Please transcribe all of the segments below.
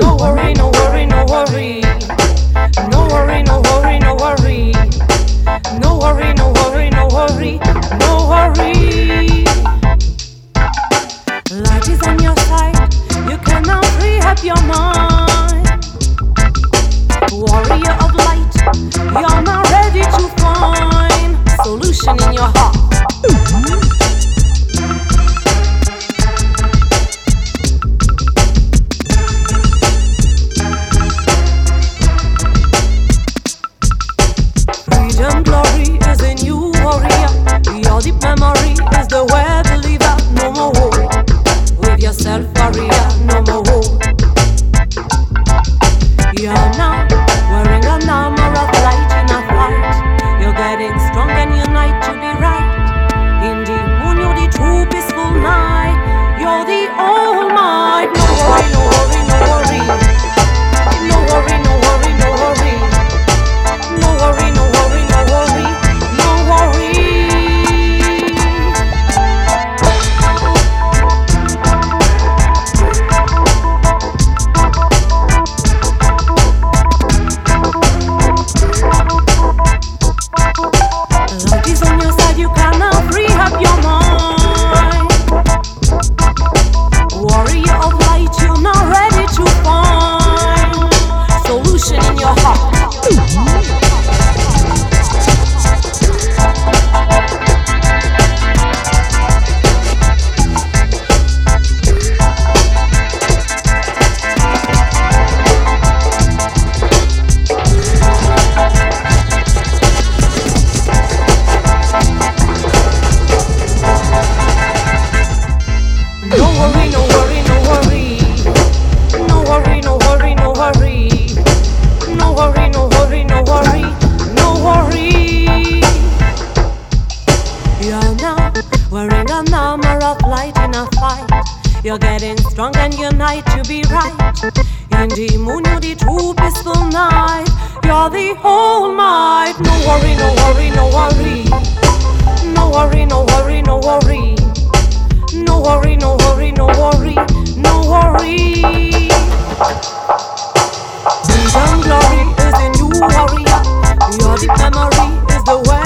No worry, no worry, now wearing an armor of light in a fight. You're getting strong and unite to be right. In the moon, you're the true peaceful night. You're the whole might. No worry, no worry, no worry. No worry, no worry, no worry. No worry, no worry, no worry, no worry. Freedom glory is in you, warrior. Your deep memory is the way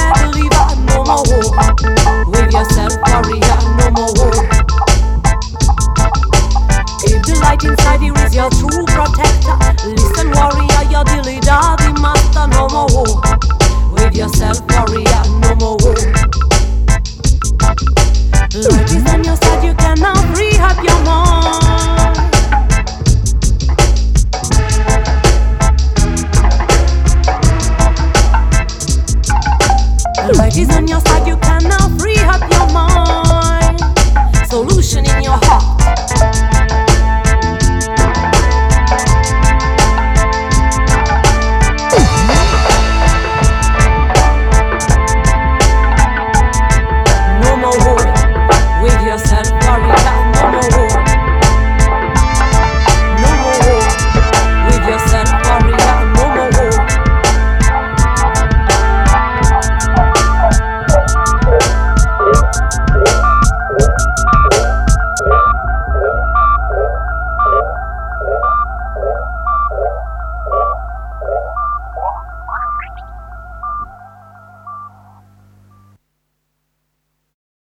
provider is your true protector. Listen, warrior, your dilly the master, no more war. With yourself, warrior, no more war. Life is on your side, you cannot free up your mind.